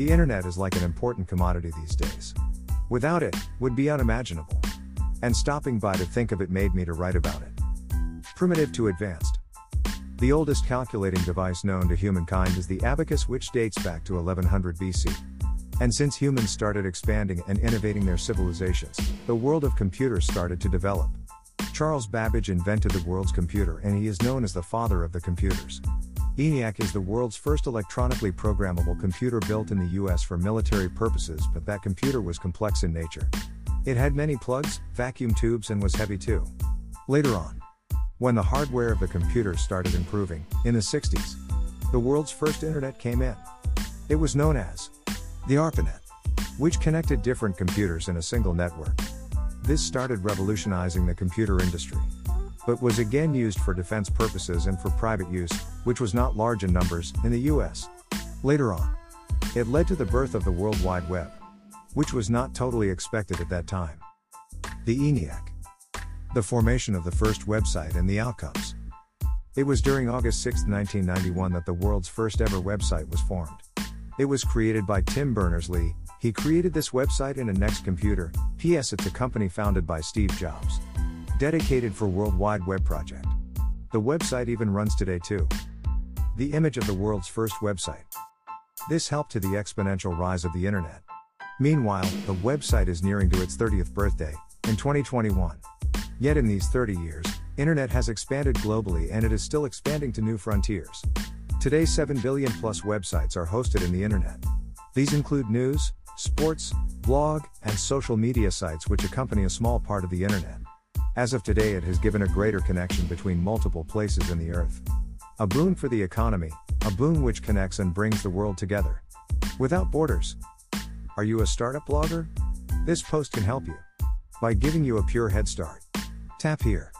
The internet is like an important commodity these days. Without it, would be unimaginable. And stopping by to think of it made me to write about it. Primitive to advanced. The oldest calculating device known to humankind is the abacus, which dates back to 1100 BC. And since humans started expanding and innovating their civilizations, the world of computers started to develop. Charles Babbage invented the world's computer and he is known as the father of the computers. ENIAC is the world's first electronically programmable computer built in the US for military purposes, but that computer was complex in nature. It had many plugs, vacuum tubes, and was heavy too. Later on, when the hardware of the computer started improving, in the 60s, the world's first internet came in. It was known as the ARPANET, which connected different computers in a single network. This started revolutionizing the computer industry but was again used for defense purposes and for private use, which was not large in numbers, in the US. Later on, it led to the birth of the World Wide Web, which was not totally expected at that time. The ENIAC. The formation of the first website and the outcomes. It was during August 6, 1991 that the world's first ever website was formed. It was created by Tim Berners-Lee, he created this website in a Next Computer, PS it's a company founded by Steve Jobs dedicated for World Wide Web project. The website even runs today too. The image of the world's first website. This helped to the exponential rise of the internet. Meanwhile, the website is nearing to its 30th birthday in 2021. Yet in these 30 years, internet has expanded globally and it is still expanding to new frontiers. Today 7 billion plus websites are hosted in the internet. These include news, sports, blog, and social media sites which accompany a small part of the internet. As of today, it has given a greater connection between multiple places in the earth. A boon for the economy, a boon which connects and brings the world together. Without borders. Are you a startup blogger? This post can help you by giving you a pure head start. Tap here.